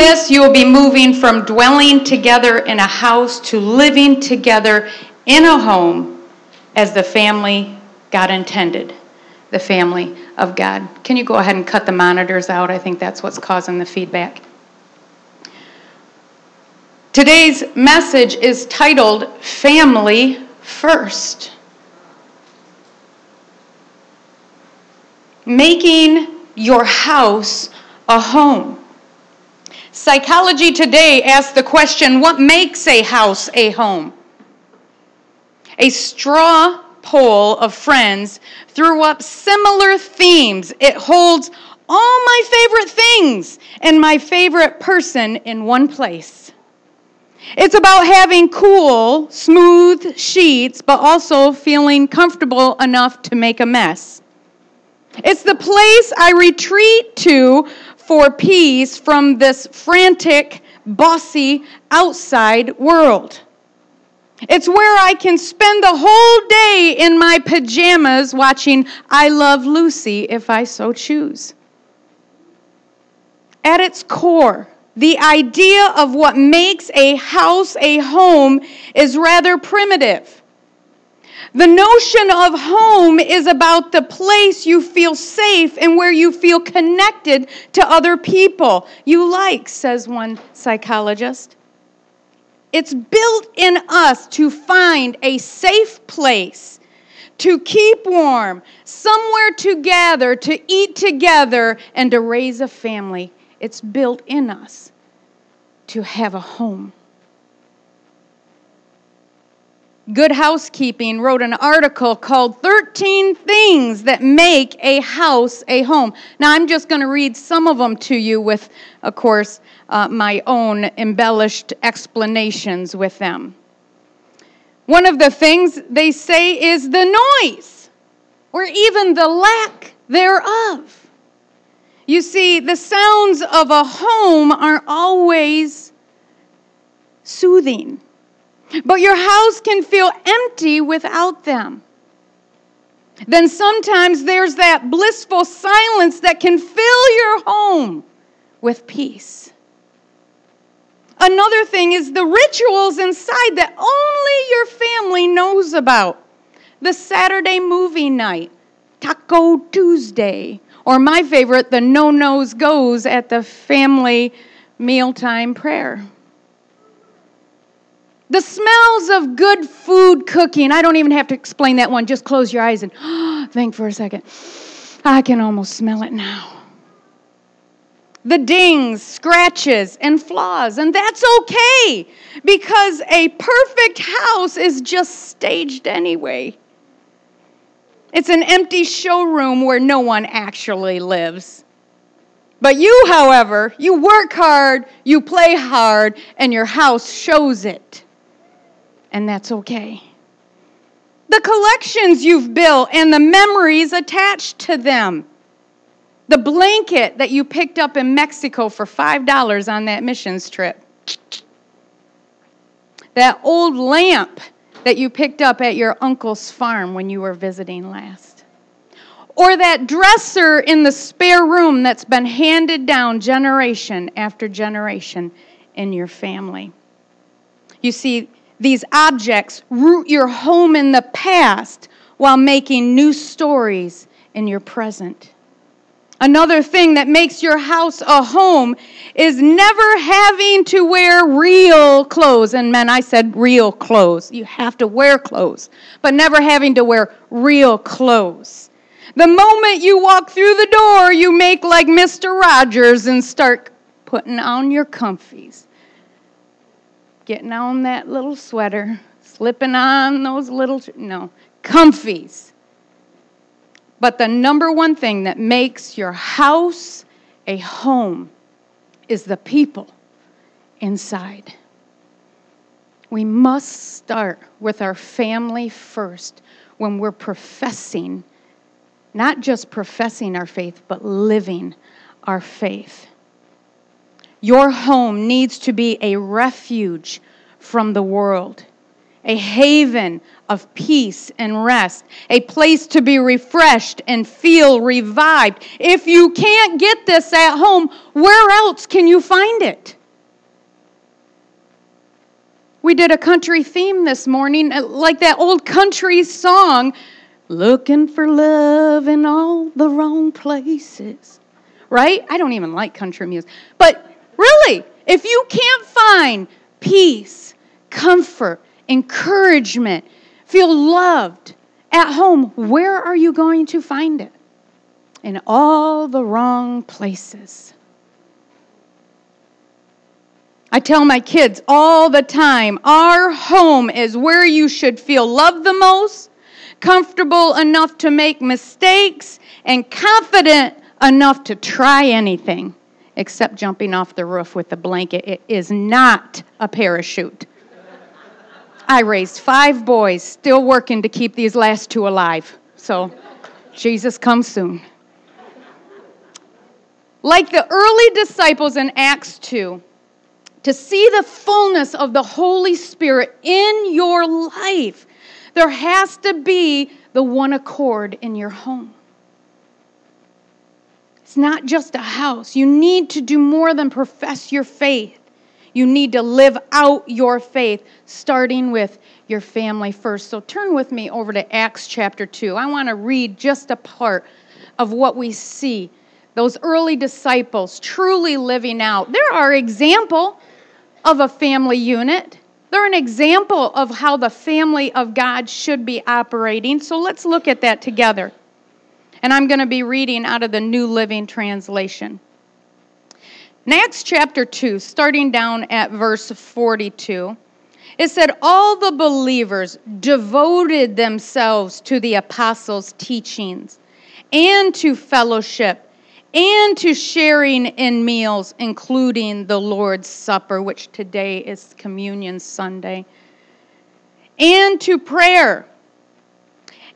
this, you will be moving from dwelling together in a house to living together in a home as the family God intended, the family of God. Can you go ahead and cut the monitors out? I think that's what's causing the feedback. Today's message is titled Family First. Making your house a home. Psychology Today asks the question what makes a house a home? A straw poll of friends threw up similar themes. It holds all my favorite things and my favorite person in one place. It's about having cool, smooth sheets, but also feeling comfortable enough to make a mess. It's the place I retreat to for peace from this frantic, bossy, outside world. It's where I can spend the whole day in my pajamas watching I Love Lucy if I so choose. At its core, the idea of what makes a house a home is rather primitive. The notion of home is about the place you feel safe and where you feel connected to other people you like, says one psychologist. It's built in us to find a safe place, to keep warm, somewhere to gather, to eat together, and to raise a family. It's built in us to have a home. Good Housekeeping wrote an article called 13 Things That Make a House a Home. Now, I'm just going to read some of them to you with, of course, uh, my own embellished explanations with them. One of the things they say is the noise, or even the lack thereof. You see, the sounds of a home aren't always soothing, but your house can feel empty without them. Then sometimes there's that blissful silence that can fill your home with peace. Another thing is the rituals inside that only your family knows about. The Saturday movie night, Taco Tuesday, or my favorite, the no nose goes at the family mealtime prayer. The smells of good food cooking. I don't even have to explain that one. Just close your eyes and think for a second. I can almost smell it now. The dings, scratches, and flaws. And that's okay because a perfect house is just staged anyway. It's an empty showroom where no one actually lives. But you, however, you work hard, you play hard, and your house shows it. And that's okay. The collections you've built and the memories attached to them. The blanket that you picked up in Mexico for $5 on that missions trip. That old lamp that you picked up at your uncle's farm when you were visiting last. Or that dresser in the spare room that's been handed down generation after generation in your family. You see, these objects root your home in the past while making new stories in your present. Another thing that makes your house a home is never having to wear real clothes. And men, I said real clothes. You have to wear clothes, but never having to wear real clothes. The moment you walk through the door, you make like Mr. Rogers and start putting on your comfies. Getting on that little sweater, slipping on those little, no, comfies but the number one thing that makes your house a home is the people inside. We must start with our family first when we're professing, not just professing our faith, but living our faith. Your home needs to be a refuge from the world. a haven of peace and rest, a place to be refreshed and feel revived. If you can't get this at home, where else can you find it? We did a country theme this morning, uh, like that old country song, looking for love in all the wrong places. Right? I don't even like country music. But really, if you can't find peace, comfort, encouragement, feel loved at home, where are you going to find it? In all the wrong places. I tell my kids all the time our home is where you should feel loved the most, comfortable enough to make mistakes, and confident enough to try anything except jumping off the roof with a blanket. It is not a parachute. I raised five boys, still working to keep these last two alive. So, Jesus comes soon. Like the early disciples in Acts 2, to see the fullness of the Holy Spirit in your life, there has to be the one accord in your home. It's not just a house. You need to do more than profess your faith. You need to live out your faith, starting with your family first. So turn with me over to Acts chapter 2. I want to read just a part of what we see those early disciples truly living out. They're our example of a family unit. They're an example of how the family of God should be operating. So let's look at that together. And I'm going to be reading out of the New Living Translation. Acts chapter 2, starting down at verse 42, it said, All the believers devoted themselves to the apostles' teachings and to fellowship and to sharing in meals, including the Lord's Supper, which today is Communion Sunday, and to prayer.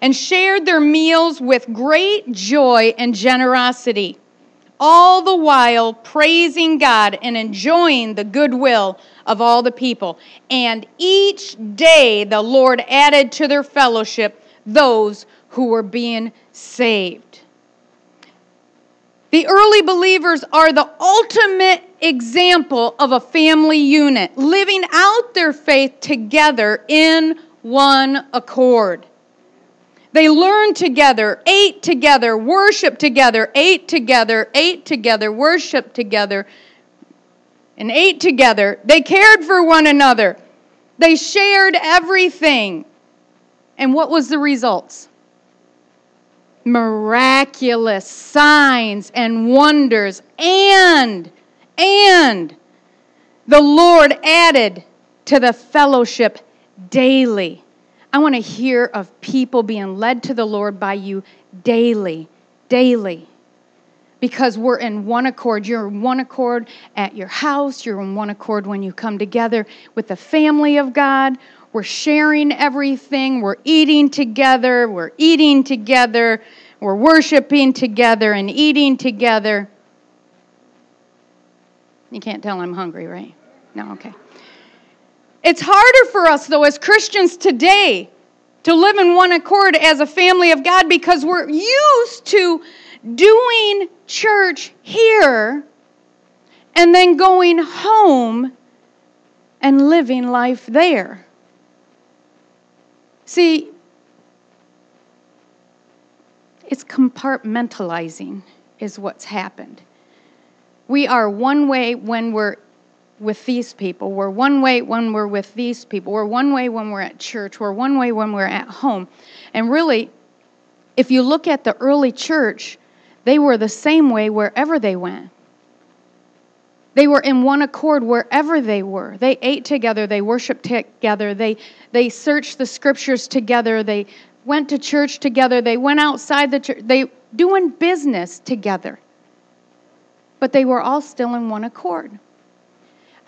and shared their meals with great joy and generosity, all the while praising God and enjoying the goodwill of all the people. And each day the Lord added to their fellowship those who were being saved. The early believers are the ultimate example of a family unit, living out their faith together in one accord. They learned together, ate together, worshiped together, ate together, ate together, worshiped together, and ate together. They cared for one another. They shared everything. And what was the results? miraculous signs and wonders and and the Lord added to the fellowship daily. I want to hear of people being led to the Lord by you daily, daily. Because we're in one accord. You're in one accord at your house. You're in one accord when you come together with the family of God. We're sharing everything. We're eating together. We're eating together. We're worshiping together and eating together. You can't tell I'm hungry, right? No, okay. It's harder for us, though, as Christians today, to live in one accord as a family of God because we're used to doing church here and then going home and living life there. See, it's compartmentalizing, is what's happened. We are one way when we're with these people. We're one way when we're with these people. We're one way when we're at church. We're one way when we're at home. And really, if you look at the early church, they were the same way wherever they went. They were in one accord wherever they were. They ate together, they worshiped together, they, they searched the scriptures together, they went to church together, they went outside the church, they doing business together. But they were all still in one accord.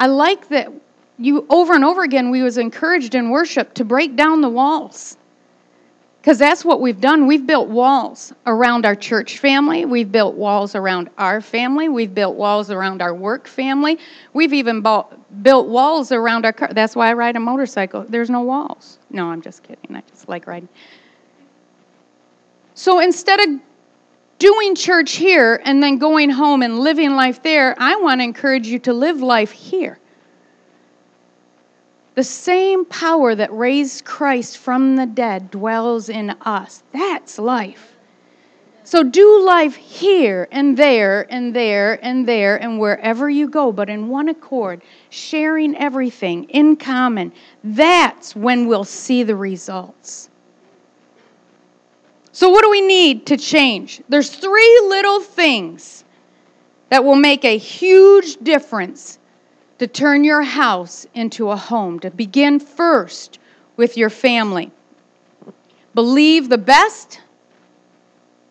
I like that you over and over again we was encouraged in worship to break down the walls because that's what we've done. We've built walls around our church family. We've built walls around our family. We've built walls around our work family. We've even bought, built walls around our car. That's why I ride a motorcycle. There's no walls. No, I'm just kidding. I just like riding. So instead of doing church here and then going home and living life there, I want to encourage you to live life here. The same power that raised Christ from the dead dwells in us. That's life. So do life here and there and there and there and wherever you go, but in one accord, sharing everything in common. That's when we'll see the results. So, what do we need to change? There's three little things that will make a huge difference to turn your house into a home, to begin first with your family. Believe the best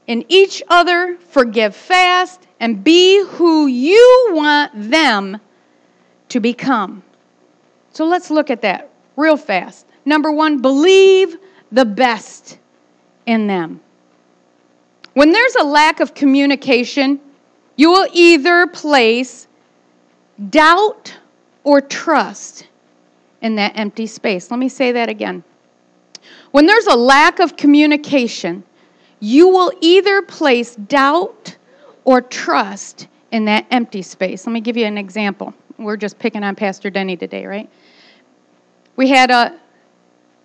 in each other, forgive fast, and be who you want them to become. So let's look at that real fast. Number one, believe the best in them. When there's a lack of communication, you will either place doubt or trust in that empty space. Let me say that again. When there's a lack of communication, you will either place doubt or trust in that empty space. Let me give you an example. We're just picking on Pastor Denny today, right? We had a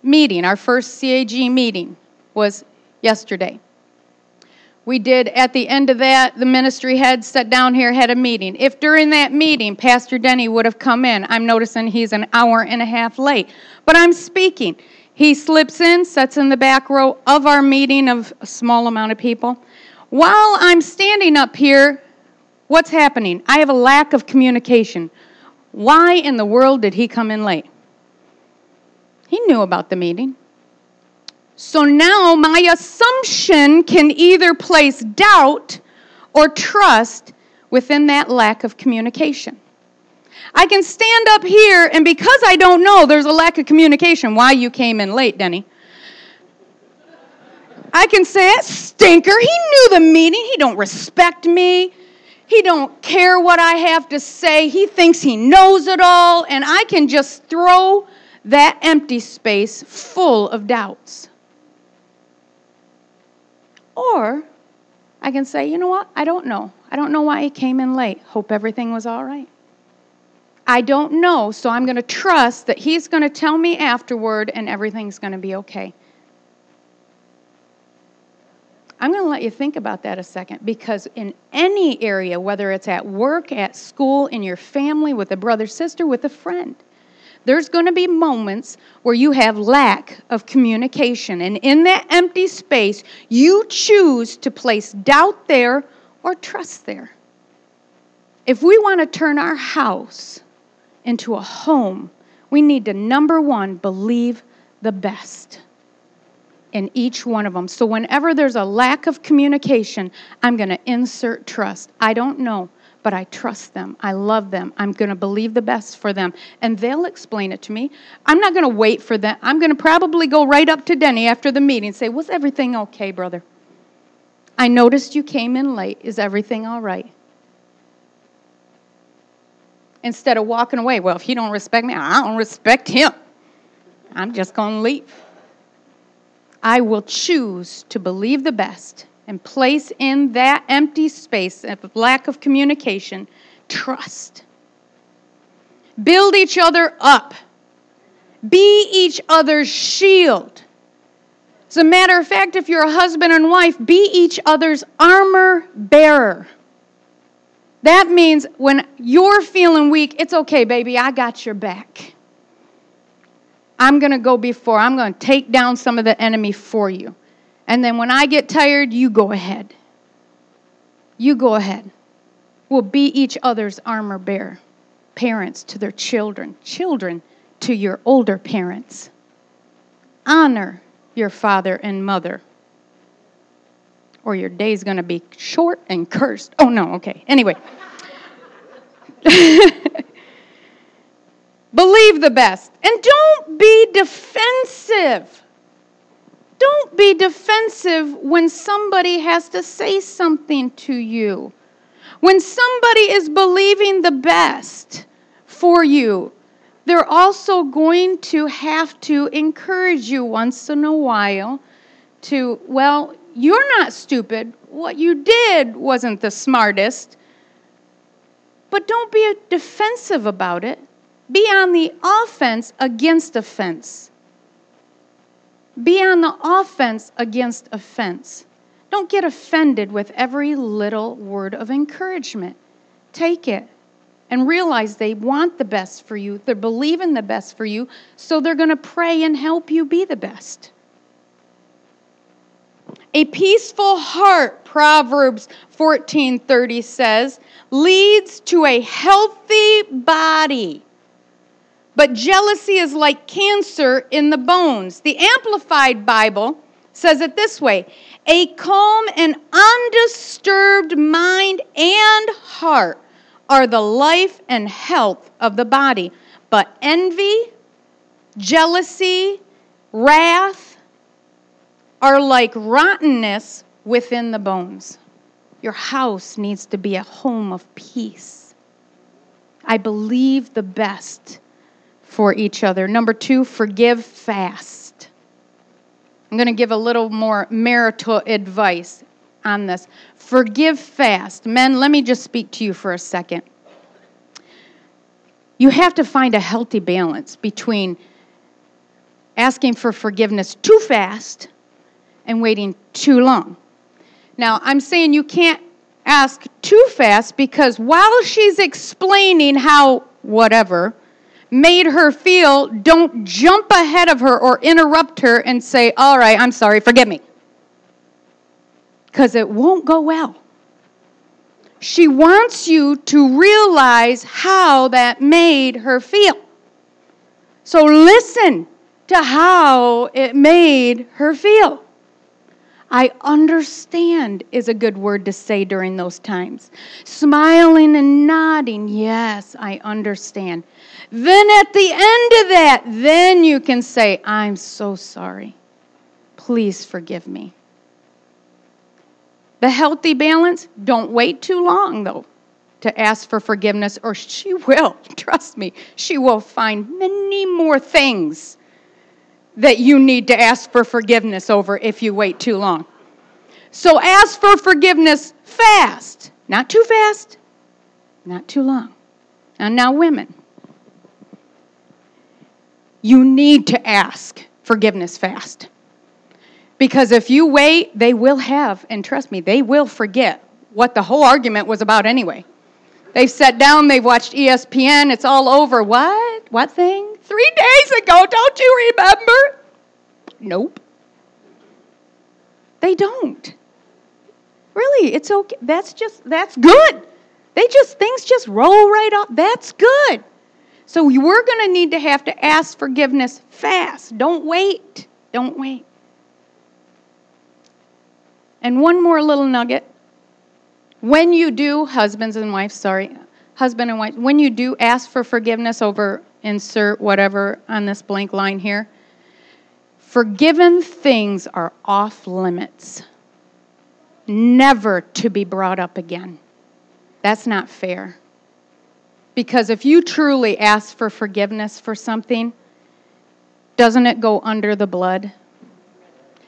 meeting, our first CAG meeting was yesterday. We did at the end of that the ministry head sat down here had a meeting. If during that meeting pastor denny would have come in i'm noticing he's an hour and a half late. But i'm speaking. He slips in sits in the back row of our meeting of a small amount of people. While i'm standing up here what's happening? I have a lack of communication. Why in the world did he come in late? He knew about the meeting so now my assumption can either place doubt or trust within that lack of communication. I can stand up here, and because I don't know there's a lack of communication, why you came in late, Denny. I can say, that stinker, he knew the meeting. He don't respect me. He don't care what I have to say. He thinks he knows it all. And I can just throw that empty space full of doubts. Or I can say, you know what? I don't know. I don't know why he came in late. Hope everything was all right. I don't know, so I'm going to trust that he's going to tell me afterward and everything's going to be okay. I'm going to let you think about that a second because in any area, whether it's at work, at school, in your family, with a brother, sister, with a friend, there's going to be moments where you have lack of communication. And in that empty space, you choose to place doubt there or trust there. If we want to turn our house into a home, we need to, number one, believe the best in each one of them. So, whenever there's a lack of communication, I'm going to insert trust. I don't know but I trust them. I love them. I'm going to believe the best for them. And they'll explain it to me. I'm not going to wait for them. I'm going to probably go right up to Denny after the meeting and say, Was everything okay, brother? I noticed you came in late. Is everything all right? Instead of walking away, well, if he don't respect me, I don't respect him. I'm just going to leave. I will choose to believe the best and place in that empty space of lack of communication trust. Build each other up. Be each other's shield. As a matter of fact, if you're a husband and wife, be each other's armor bearer. That means when you're feeling weak, it's okay, baby, I got your back. I'm going to go before. I'm going to take down some of the enemy for you. And then when I get tired, you go ahead. You go ahead. We'll be each other's armor bearer. Parents to their children, children to your older parents. Honor your father and mother, or your day's going to be short and cursed. Oh, no, okay. Anyway. Believe the best. And don't be defensive. Don't be defensive when somebody has to say something to you. When somebody is believing the best for you, they're also going to have to encourage you once in a while to, well, you're not stupid. What you did wasn't the smartest. But don't be defensive about it. Be on the offense against offense. Be on the offense against offense. Don't get offended with every little word of encouragement. Take it and realize they want the best for you. They're believing the best for you, so they're going to pray and help you be the best. A peaceful heart, Proverbs 14:30 says, leads to a healthy body. But jealousy is like cancer in the bones. The Amplified Bible says it this way A calm and undisturbed mind and heart are the life and health of the body. But envy, jealousy, wrath are like rottenness within the bones. Your house needs to be a home of peace. I believe the best for each other. Number two, forgive fast. I'm going to give a little more marital advice on this. Forgive fast. Men, let me just speak to you for a second. You have to find a healthy balance between asking for forgiveness too fast and waiting too long. Now, I'm saying you can't ask too fast because while she's explaining how whatever made her feel, don't jump ahead of her or interrupt her and say, All right, I'm sorry, forgive me. Because it won't go well. She wants you to realize how that made her feel. So listen to how it made her feel. I understand is a good word to say during those times. Smiling and nodding, yes, I understand. Then at the end of that, then you can say, I'm so sorry. Please forgive me. The healthy balance, don't wait too long though to ask for forgiveness, or she will, trust me, she will find many more things that you need to ask for forgiveness over if you wait too long. So ask for forgiveness fast, not too fast, not too long. And now, women, you need to ask forgiveness fast. Because if you wait, they will have, and trust me, they will forget what the whole argument was about anyway. They've sat down, they've watched ESPN, it's all over. What? What thing? Three days ago, don't you remember? Nope. They don't. Really, it's okay. That's just, that's good. They just, things just roll right off. That's good. So we're going to need to have to ask forgiveness fast. Don't wait. Don't wait. And one more little nugget. When you do, husbands and wives, sorry, husband and wife, when you do ask for forgiveness over insert whatever on this blank line here, forgiven things are off limits, never to be brought up again. That's not fair. Because if you truly ask for forgiveness for something, doesn't it go under the blood?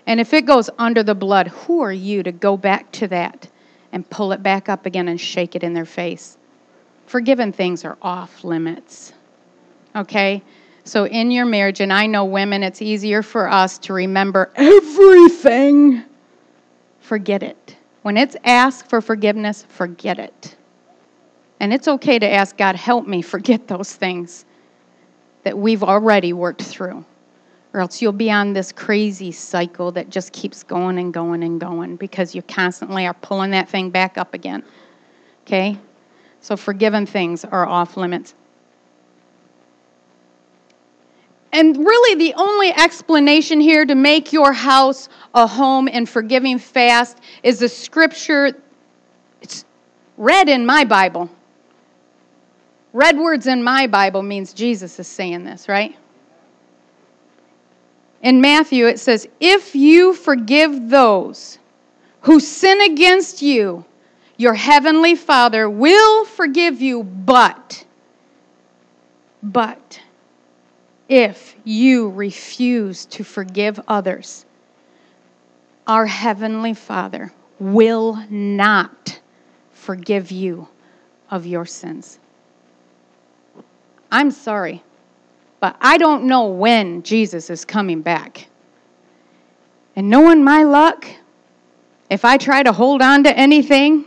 And if it goes under the blood, who are you to go back to that and pull it back up again and shake it in their face? Forgiven things are off limits. Okay? So, in your marriage, and I know women, it's easier for us to remember everything. Forget it. When it's asked for forgiveness, forget it. And it's okay to ask God, help me forget those things that we've already worked through. Or else you'll be on this crazy cycle that just keeps going and going and going because you constantly are pulling that thing back up again. Okay? So forgiven things are off limits. And really, the only explanation here to make your house a home and forgiving fast is the scripture. It's red in my Bible. Red words in my Bible means Jesus is saying this, right? In Matthew, it says, If you forgive those who sin against you, your heavenly Father will forgive you, but, but, if you refuse to forgive others, our Heavenly Father will not forgive you of your sins. I'm sorry, but I don't know when Jesus is coming back. And knowing my luck, if I try to hold on to anything,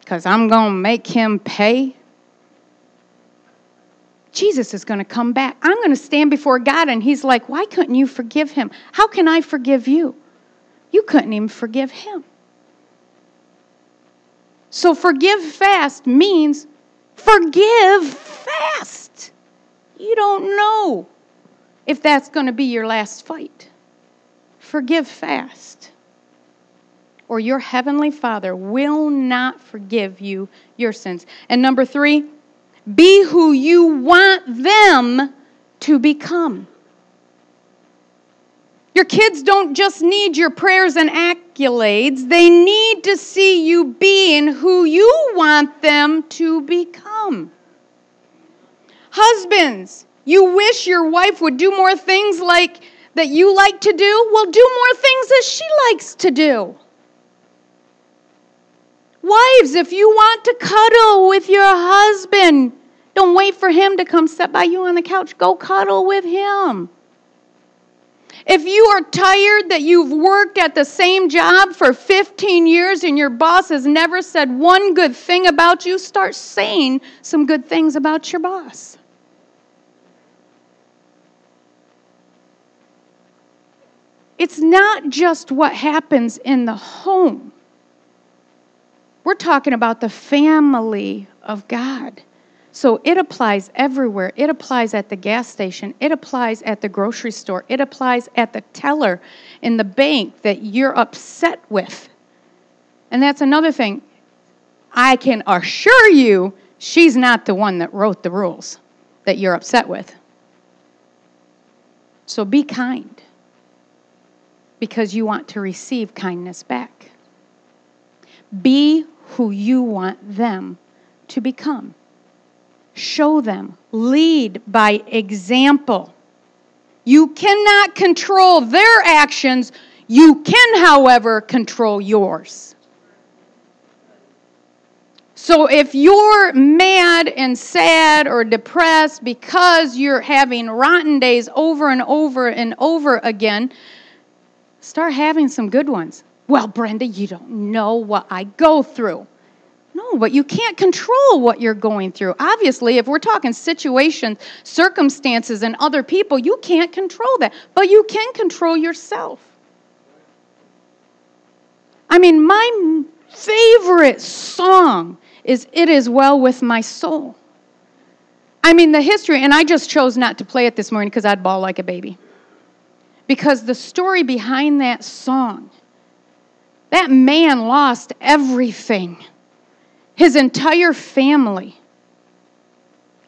because I'm going to make him pay, Jesus is going to come back. I'm going to stand before God, and He's like, Why couldn't you forgive him? How can I forgive you? You couldn't even forgive him. So, forgive fast means forgive fast. You don't know if that's going to be your last fight. Forgive fast, or your heavenly Father will not forgive you your sins. And number three, be who you want them to become. Your kids don't just need your prayers and accolades, they need to see you being who you want them to become. Husbands, you wish your wife would do more things like that you like to do? Well, do more things that she likes to do. Wives, if you want to cuddle with your husband, don't wait for him to come sit by you on the couch. Go cuddle with him. If you are tired that you've worked at the same job for 15 years and your boss has never said one good thing about you, start saying some good things about your boss. It's not just what happens in the home. We're talking about the family of God. So it applies everywhere. It applies at the gas station. It applies at the grocery store. It applies at the teller in the bank that you're upset with. And that's another thing. I can assure you she's not the one that wrote the rules that you're upset with. So be kind because you want to receive kindness back. Be who you want them to become show them, lead by example. You cannot control their actions, you can, however, control yours. So if you're mad and sad or depressed because you're having rotten days over and over and over again, start having some good ones. Well, Brenda, you don't know what I go through. No, but you can't control what you're going through. Obviously, if we're talking situations, circumstances, and other people, you can't control that. But you can control yourself. I mean, my favorite song is It Is Well With My Soul. I mean, the history, and I just chose not to play it this morning because I'd bawl like a baby. Because the story behind that song, that man lost everything his entire family.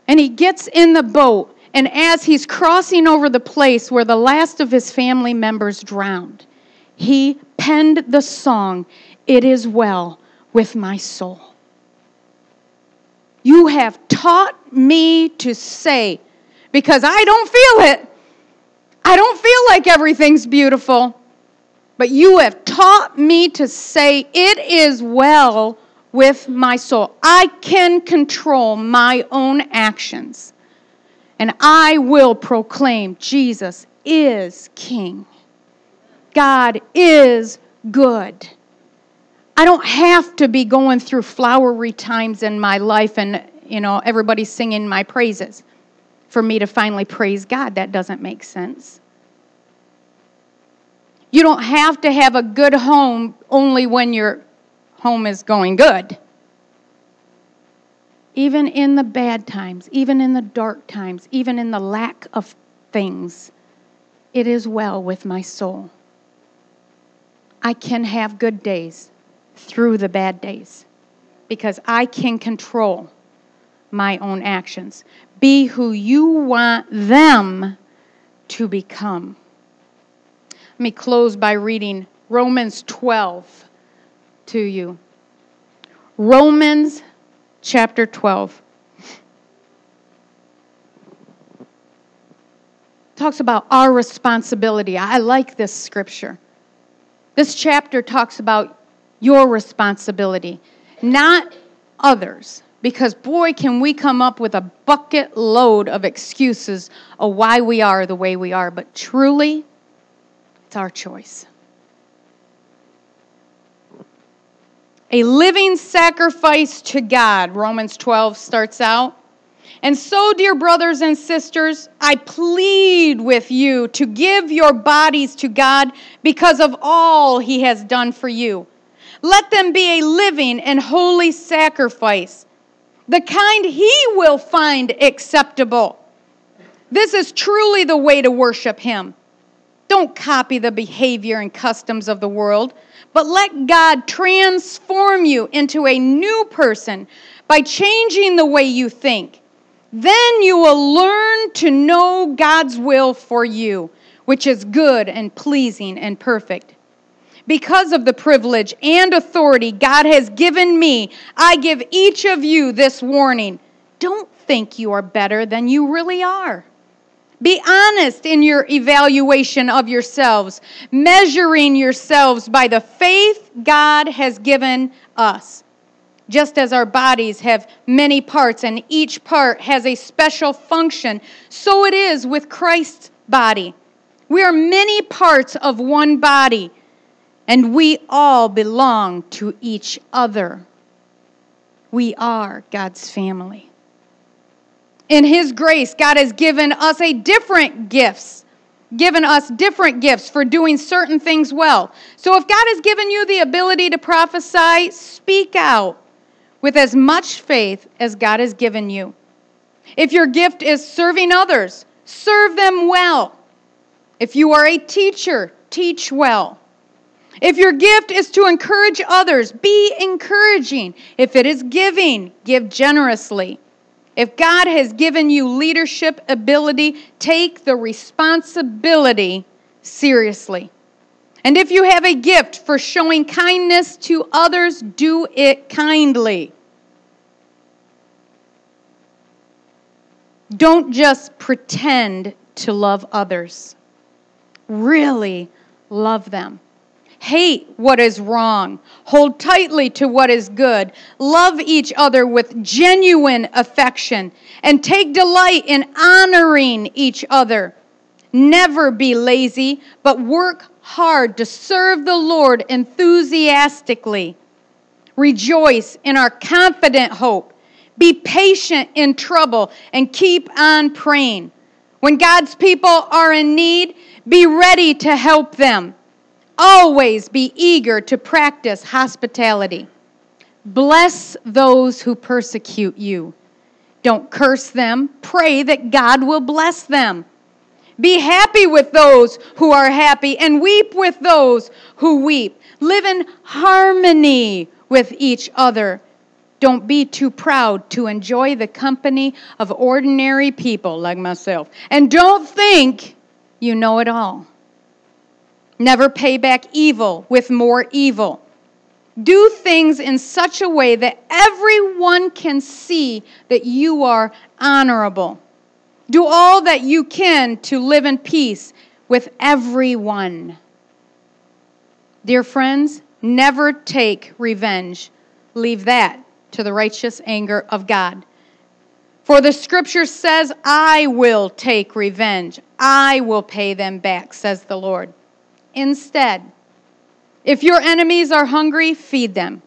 And he gets in the boat, and as he's crossing over the place where the last of his family members drowned, he penned the song, It Is Well with My Soul. You have taught me to say, because I don't feel it. I don't feel like everything's beautiful. But you have taught me to say, It is well with my soul. I can control my own actions. And I will proclaim Jesus is King. God is good. I don't have to be going through flowery times in my life and, you know, everybody singing my praises for me to finally praise God. That doesn't make sense. You don't have to have a good home only when you're home is going good. even in the bad times, even in the dark times, even in the lack of things, it is well with my soul. I can have good days through the bad days because I can control my own actions. Be who you want them to become. Let me close by reading Romans 12 to you. Romans chapter 12. Talks about our responsibility. I like this scripture. This chapter talks about your responsibility, not others. Because, boy, can we come up with a bucket load of excuses of why we are the way we are. But truly, it's our choice. A living sacrifice to God, Romans 12 starts out. And so, dear brothers and sisters, I plead with you to give your bodies to God because of all He has done for you. Let them be a living and holy sacrifice, the kind He will find acceptable. This is truly the way to worship Him. Don't copy the behavior and customs of the world, but let God transform you into a new person by changing the way you think. Then you will learn to know God's will for you, which is good and pleasing and perfect. Because of the privilege and authority God has given me, I give each of you this warning. Don't think you are better than you really are. Be honest in your evaluation of yourselves, measuring yourselves by the faith God has given us. Just as our bodies have many parts and each part has a special function, so it is with Christ's body. We are many parts of one body, and we all belong to each other. We are God's family in His grace, God has given us a different gifts, given us different gifts for doing certain things well. So if God has given you the ability to prophesy, speak out with as much faith as God has given you. If your gift is serving others, serve them well. If you are a teacher, teach well. If your gift is to encourage others, be encouraging. If it is giving, give generously. If God has given you leadership ability, take the responsibility seriously. And if you have a gift for showing kindness to others, do it kindly. Don't just pretend to love others, really love them. Hate what is wrong. Hold tightly to what is good. Love each other with genuine affection. And take delight in honoring each other. Never be lazy, but work hard to serve the Lord enthusiastically. Rejoice in our confident hope. Be patient in trouble and keep on praying. When God's people are in need, be ready to help them. Always be eager to practice hospitality. Bless those who persecute you. Don't curse them. Pray that God will bless them. Be happy with those who are happy and weep with those who weep. Live in harmony with each other. Don't be too proud to enjoy the company of ordinary people like myself. And don't think you know it all. Never pay back evil with more evil. Do things in such a way that everyone can see that you are honorable. Do all that you can to live in peace with everyone. Dear friends, never take revenge. Leave that to the righteous anger of God. For the scripture says, I will take revenge. I will pay them back, says the Lord. Instead, if your enemies are hungry, feed them.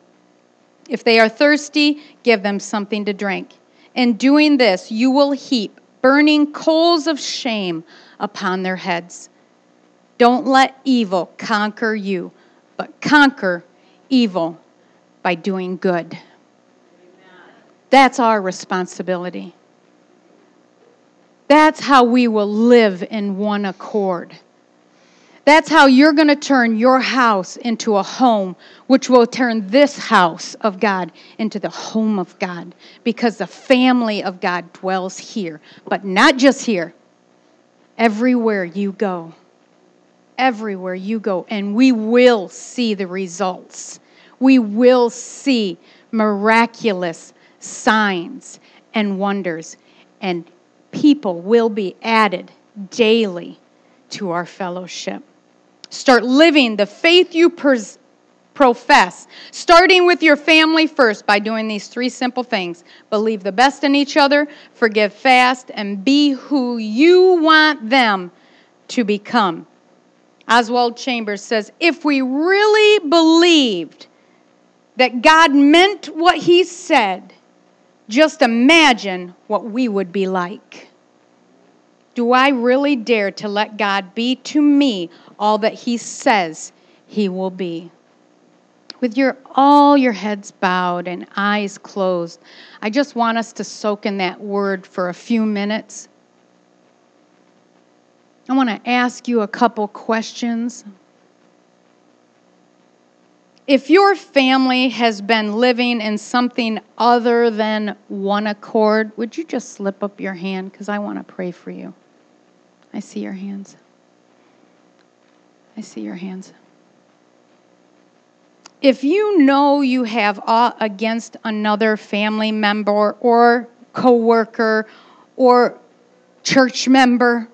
If they are thirsty, give them something to drink. In doing this, you will heap burning coals of shame upon their heads. Don't let evil conquer you, but conquer evil by doing good. That's our responsibility. That's how we will live in one accord. That's how you're going to turn your house into a home, which will turn this house of God into the home of God, because the family of God dwells here, but not just here, everywhere you go. Everywhere you go, and we will see the results. We will see miraculous signs and wonders, and people will be added daily to our fellowship. Start living the faith you pers- profess, starting with your family first by doing these three simple things believe the best in each other, forgive fast, and be who you want them to become. Oswald Chambers says if we really believed that God meant what he said, just imagine what we would be like. Do I really dare to let God be to me all that he says he will be? With your all your heads bowed and eyes closed, I just want us to soak in that word for a few minutes. I want to ask you a couple questions. If your family has been living in something other than one accord, would you just slip up your hand? Because I want to pray for you. I see your hands. I see your hands. If you know you have aught against another family member or coworker or church member,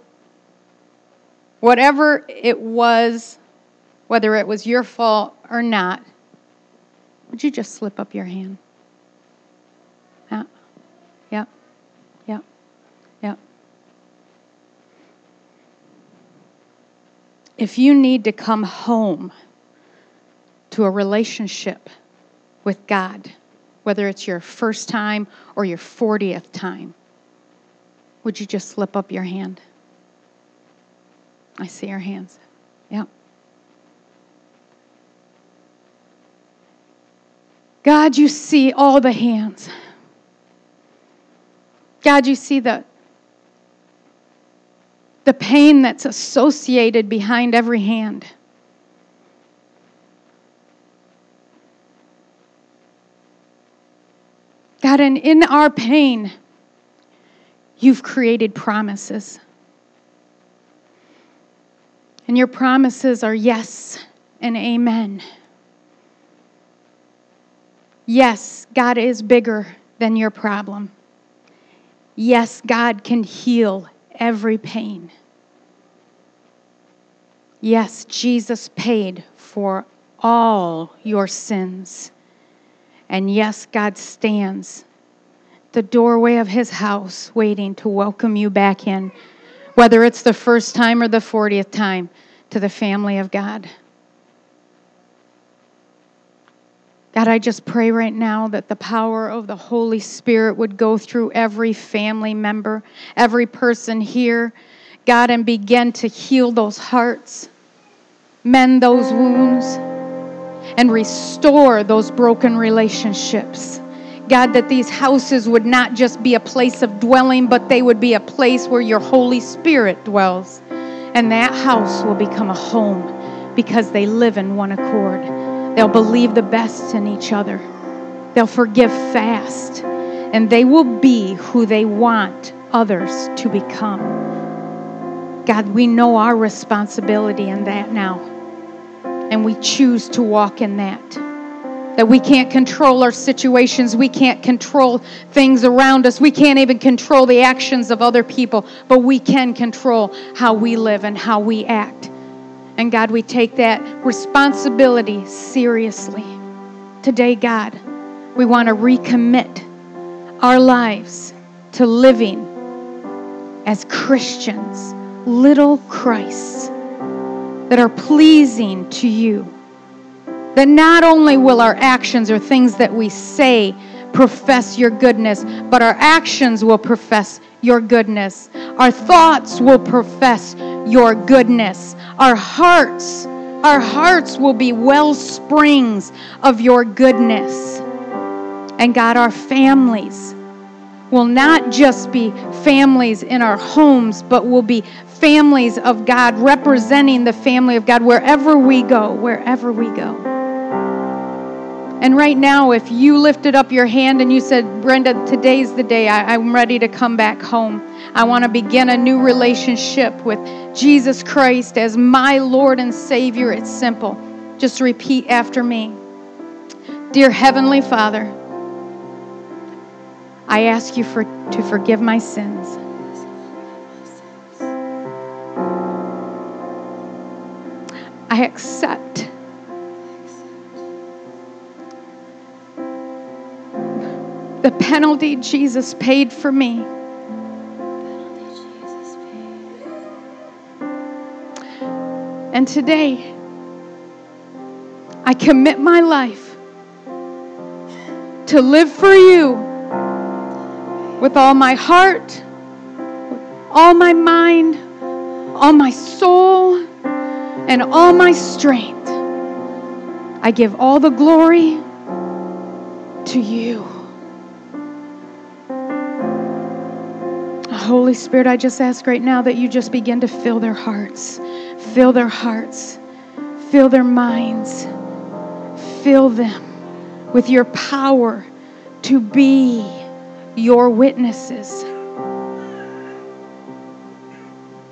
whatever it was, whether it was your fault or not, would you just slip up your hand? Yeah. Yeah. Yeah. Yeah. If you need to come home to a relationship with God, whether it's your first time or your 40th time, would you just slip up your hand? I see your hands. Yeah. God, you see all the hands. God, you see the the pain that's associated behind every hand. God, and in our pain, you've created promises. And your promises are yes and amen. Yes, God is bigger than your problem. Yes, God can heal every pain. Yes, Jesus paid for all your sins. And yes, God stands the doorway of his house waiting to welcome you back in, whether it's the first time or the 40th time, to the family of God. God, I just pray right now that the power of the Holy Spirit would go through every family member, every person here, God, and begin to heal those hearts, mend those wounds, and restore those broken relationships. God, that these houses would not just be a place of dwelling, but they would be a place where your Holy Spirit dwells. And that house will become a home because they live in one accord. They'll believe the best in each other. They'll forgive fast. And they will be who they want others to become. God, we know our responsibility in that now. And we choose to walk in that. That we can't control our situations. We can't control things around us. We can't even control the actions of other people. But we can control how we live and how we act. And God, we take that responsibility seriously. Today, God, we want to recommit our lives to living as Christians, little Christs that are pleasing to you. That not only will our actions or things that we say profess your goodness, but our actions will profess your goodness. Our thoughts will profess your goodness. Our hearts, our hearts will be well springs of your goodness. And God, our families will not just be families in our homes, but will be families of God, representing the family of God wherever we go, wherever we go. And right now, if you lifted up your hand and you said, Brenda, today's the day I, am ready to come back home. I want to begin a new relationship with Jesus Christ as my Lord and Savior. It's simple. Just repeat after me Dear Heavenly Father, I ask you for, to forgive my sins. I accept the penalty Jesus paid for me. And today, I commit my life to live for you with all my heart, all my mind, all my soul, and all my strength. I give all the glory to you. Holy Spirit, I just ask right now that you just begin to fill their hearts, fill their hearts, fill their minds, fill them with your power to be your witnesses.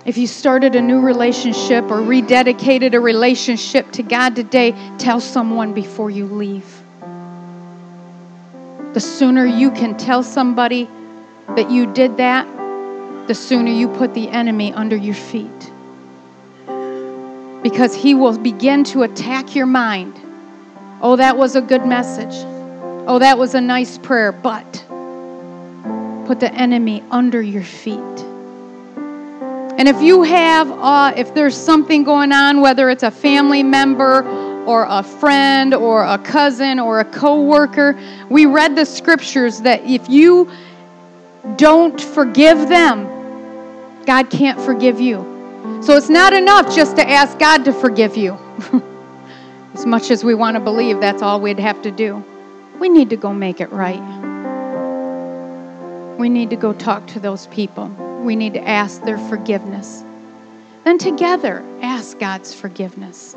If you started a new relationship or rededicated a relationship to God today, tell someone before you leave. The sooner you can tell somebody that you did that, the sooner you put the enemy under your feet. Because he will begin to attack your mind. Oh, that was a good message. Oh, that was a nice prayer, but put the enemy under your feet. And if you have, uh, if there's something going on, whether it's a family member or a friend or a cousin or a coworker, we read the scriptures that if you don't forgive them, God can't forgive you. So it's not enough just to ask God to forgive you. as much as we want to believe that's all we'd have to do. We need to go make it right. We need to go talk to those people. We need to ask their forgiveness. Then together, ask God's forgiveness.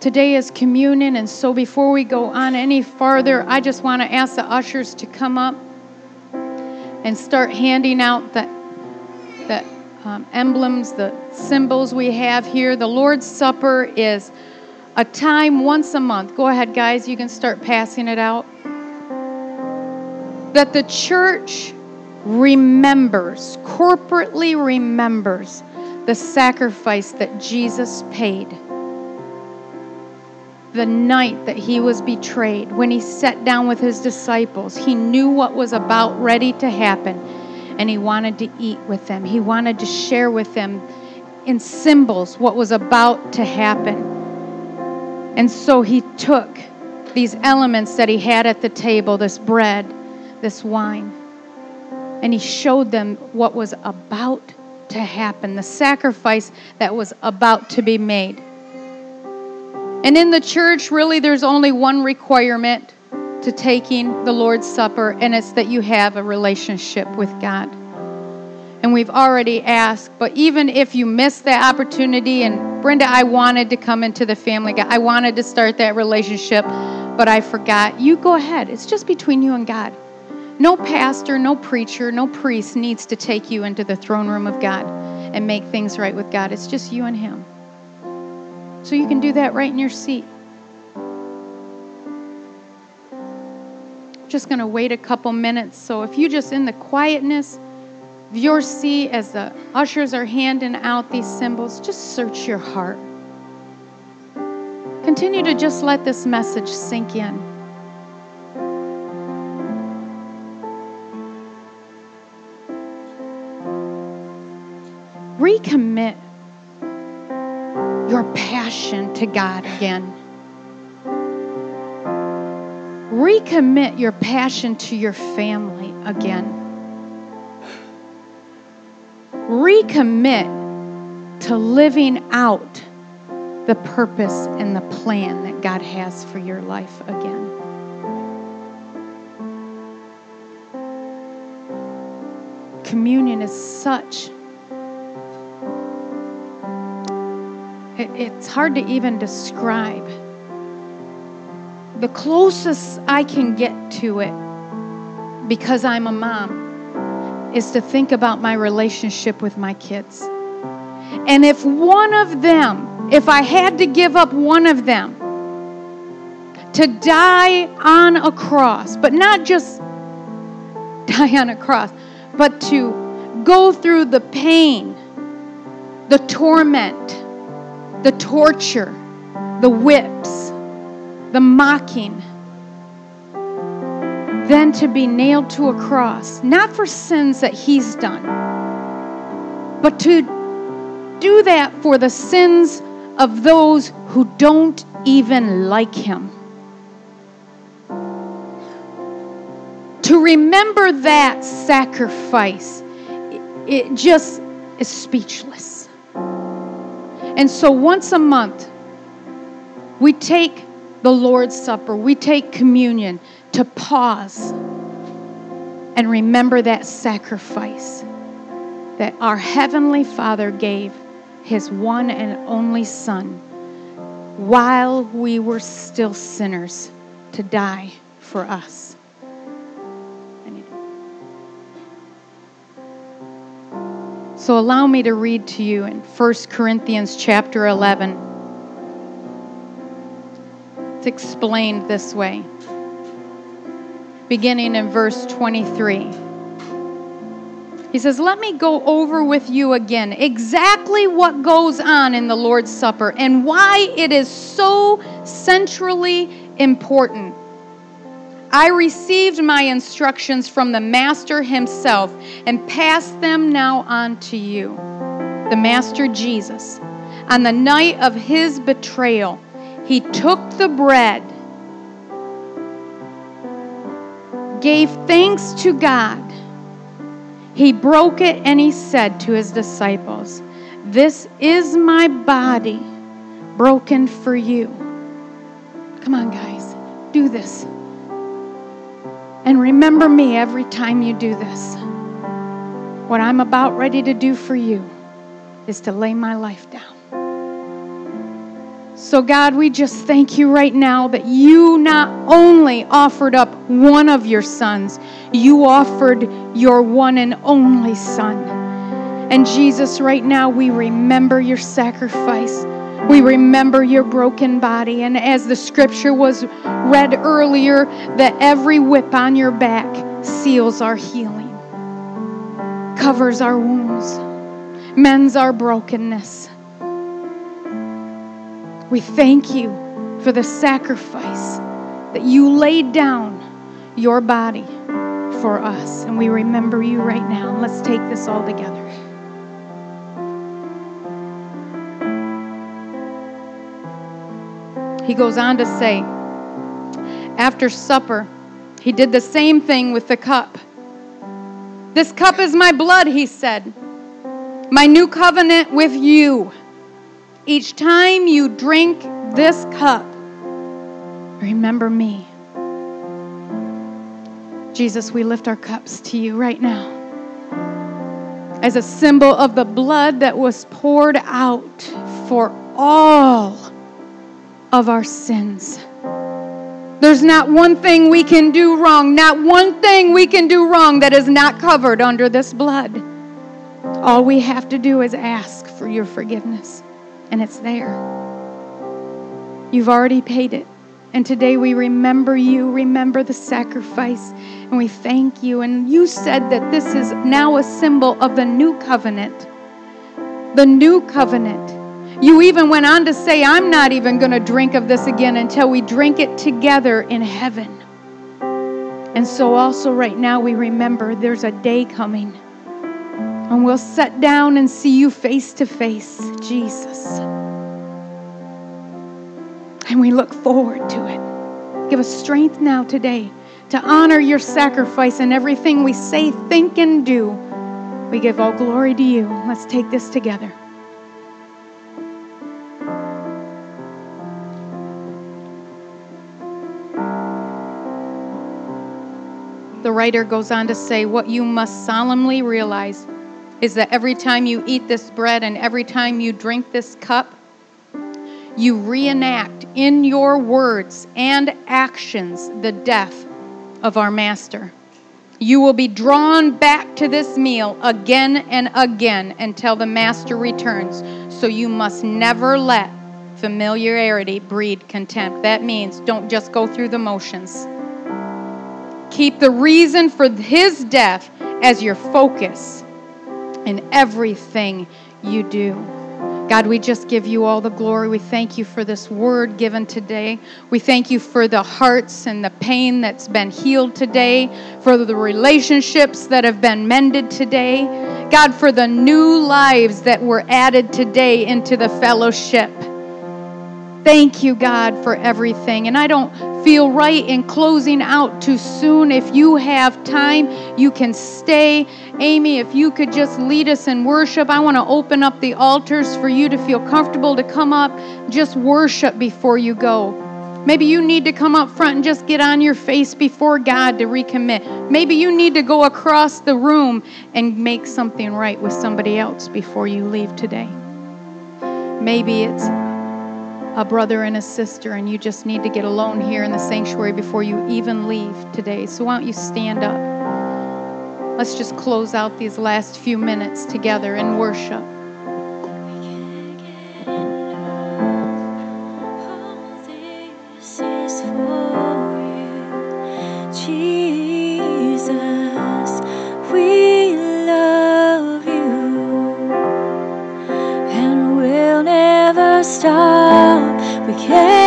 Today is communion, and so before we go on any farther, I just want to ask the ushers to come up and start handing out the, the um, emblems, the symbols we have here. The Lord's Supper is a time once a month. Go ahead, guys, you can start passing it out. That the church remembers, corporately remembers the sacrifice that Jesus paid. The night that he was betrayed, when he sat down with his disciples, he knew what was about ready to happen, and he wanted to eat with them. He wanted to share with them in symbols what was about to happen. And so he took these elements that he had at the table this bread, this wine and he showed them what was about to happen, the sacrifice that was about to be made. And in the church, really, there's only one requirement to taking the Lord's Supper, and it's that you have a relationship with God and we've already asked. But even if you miss that opportunity, and Brenda, I wanted to come into the family, I wanted to start that relationship, but I forgot. You go ahead. It's just between you and God. No pastor, no preacher, no priest needs to take you into the throne room of God and make things right with God. It's just you and Him. So you can do that right in your seat. just going to wait a couple minutes. So if you just in the quietness, of your seat as the ushers are handing out these symbols, just search your heart. Continue to just let this message sink in. Recommit your passion to God again. Recommit your passion to your family again recommit to living out the purpose and the plan that God has for your life again. Communion is such it's hard to even describe. The closest I can get to it because I'm a mom is to think about my relationship with my kids. And if one of them, if I had to give up one of them to die on a cross, but not just die on a cross, but to go through the pain, the torment, the torture, the whips, the mocking, then to be nailed to a cross, not for sins that he's done, but to do that for the sins of those who don't even like him. To remember that sacrifice, it just is speechless. And so once a month, we take the Lord's Supper, we take communion to pause and remember that sacrifice that our Heavenly Father gave His one and only Son while we were still sinners to die for us. So allow me to read to you in 1 Corinthians chapter 11. It's explained this way, beginning in verse 23. He says, Let me go over with you again exactly what goes on in the Lord's Supper and why it is so centrally important. I received my instructions from the Master himself and passed them now on to you. The Master Jesus. On the night of his betrayal, he took the bread, gave thanks to God. He broke it and he said to his disciples, This is my body broken for you. Come on, guys, do this. And remember me every time you do this. What I'm about ready to do for you is to lay my life down. So, God, we just thank you right now that you not only offered up one of your sons, you offered your one and only son. And Jesus, right now, we remember your sacrifice. We remember your broken body. And as the scripture was read earlier, that every whip on your back seals our healing, covers our wounds, mends our brokenness. We thank you for the sacrifice that you laid down your body for us. And we remember you right now. Let's take this all together. He goes on to say, after supper, he did the same thing with the cup. This cup is my blood, he said, my new covenant with you. Each time you drink this cup, remember me. Jesus, we lift our cups to you right now as a symbol of the blood that was poured out for all of our sins. There's not one thing we can do wrong, not one thing we can do wrong that is not covered under this blood. All we have to do is ask for your forgiveness, and it's there. You've already paid it. And today we remember you, remember the sacrifice, and we thank you. And you said that this is now a symbol of the new covenant. The new covenant you even went on to say, I'm not even going to drink of this again until we drink it together in heaven. And so, also, right now, we remember there's a day coming. And we'll sit down and see you face to face, Jesus. And we look forward to it. Give us strength now today to honor your sacrifice and everything we say, think, and do. We give all glory to you. Let's take this together. Writer goes on to say, What you must solemnly realize is that every time you eat this bread and every time you drink this cup, you reenact in your words and actions the death of our Master. You will be drawn back to this meal again and again until the Master returns. So you must never let familiarity breed contempt. That means don't just go through the motions. Keep the reason for his death as your focus in everything you do. God, we just give you all the glory. We thank you for this word given today. We thank you for the hearts and the pain that's been healed today, for the relationships that have been mended today. God, for the new lives that were added today into the fellowship. Thank you, God, for everything. And I don't feel right in closing out too soon. If you have time, you can stay. Amy, if you could just lead us in worship, I want to open up the altars for you to feel comfortable to come up. Just worship before you go. Maybe you need to come up front and just get on your face before God to recommit. Maybe you need to go across the room and make something right with somebody else before you leave today. Maybe it's a brother and a sister, and you just need to get alone here in the sanctuary before you even leave today. So, why don't you stand up? Let's just close out these last few minutes together in worship. Jesus, we love you and will never stop. Can't.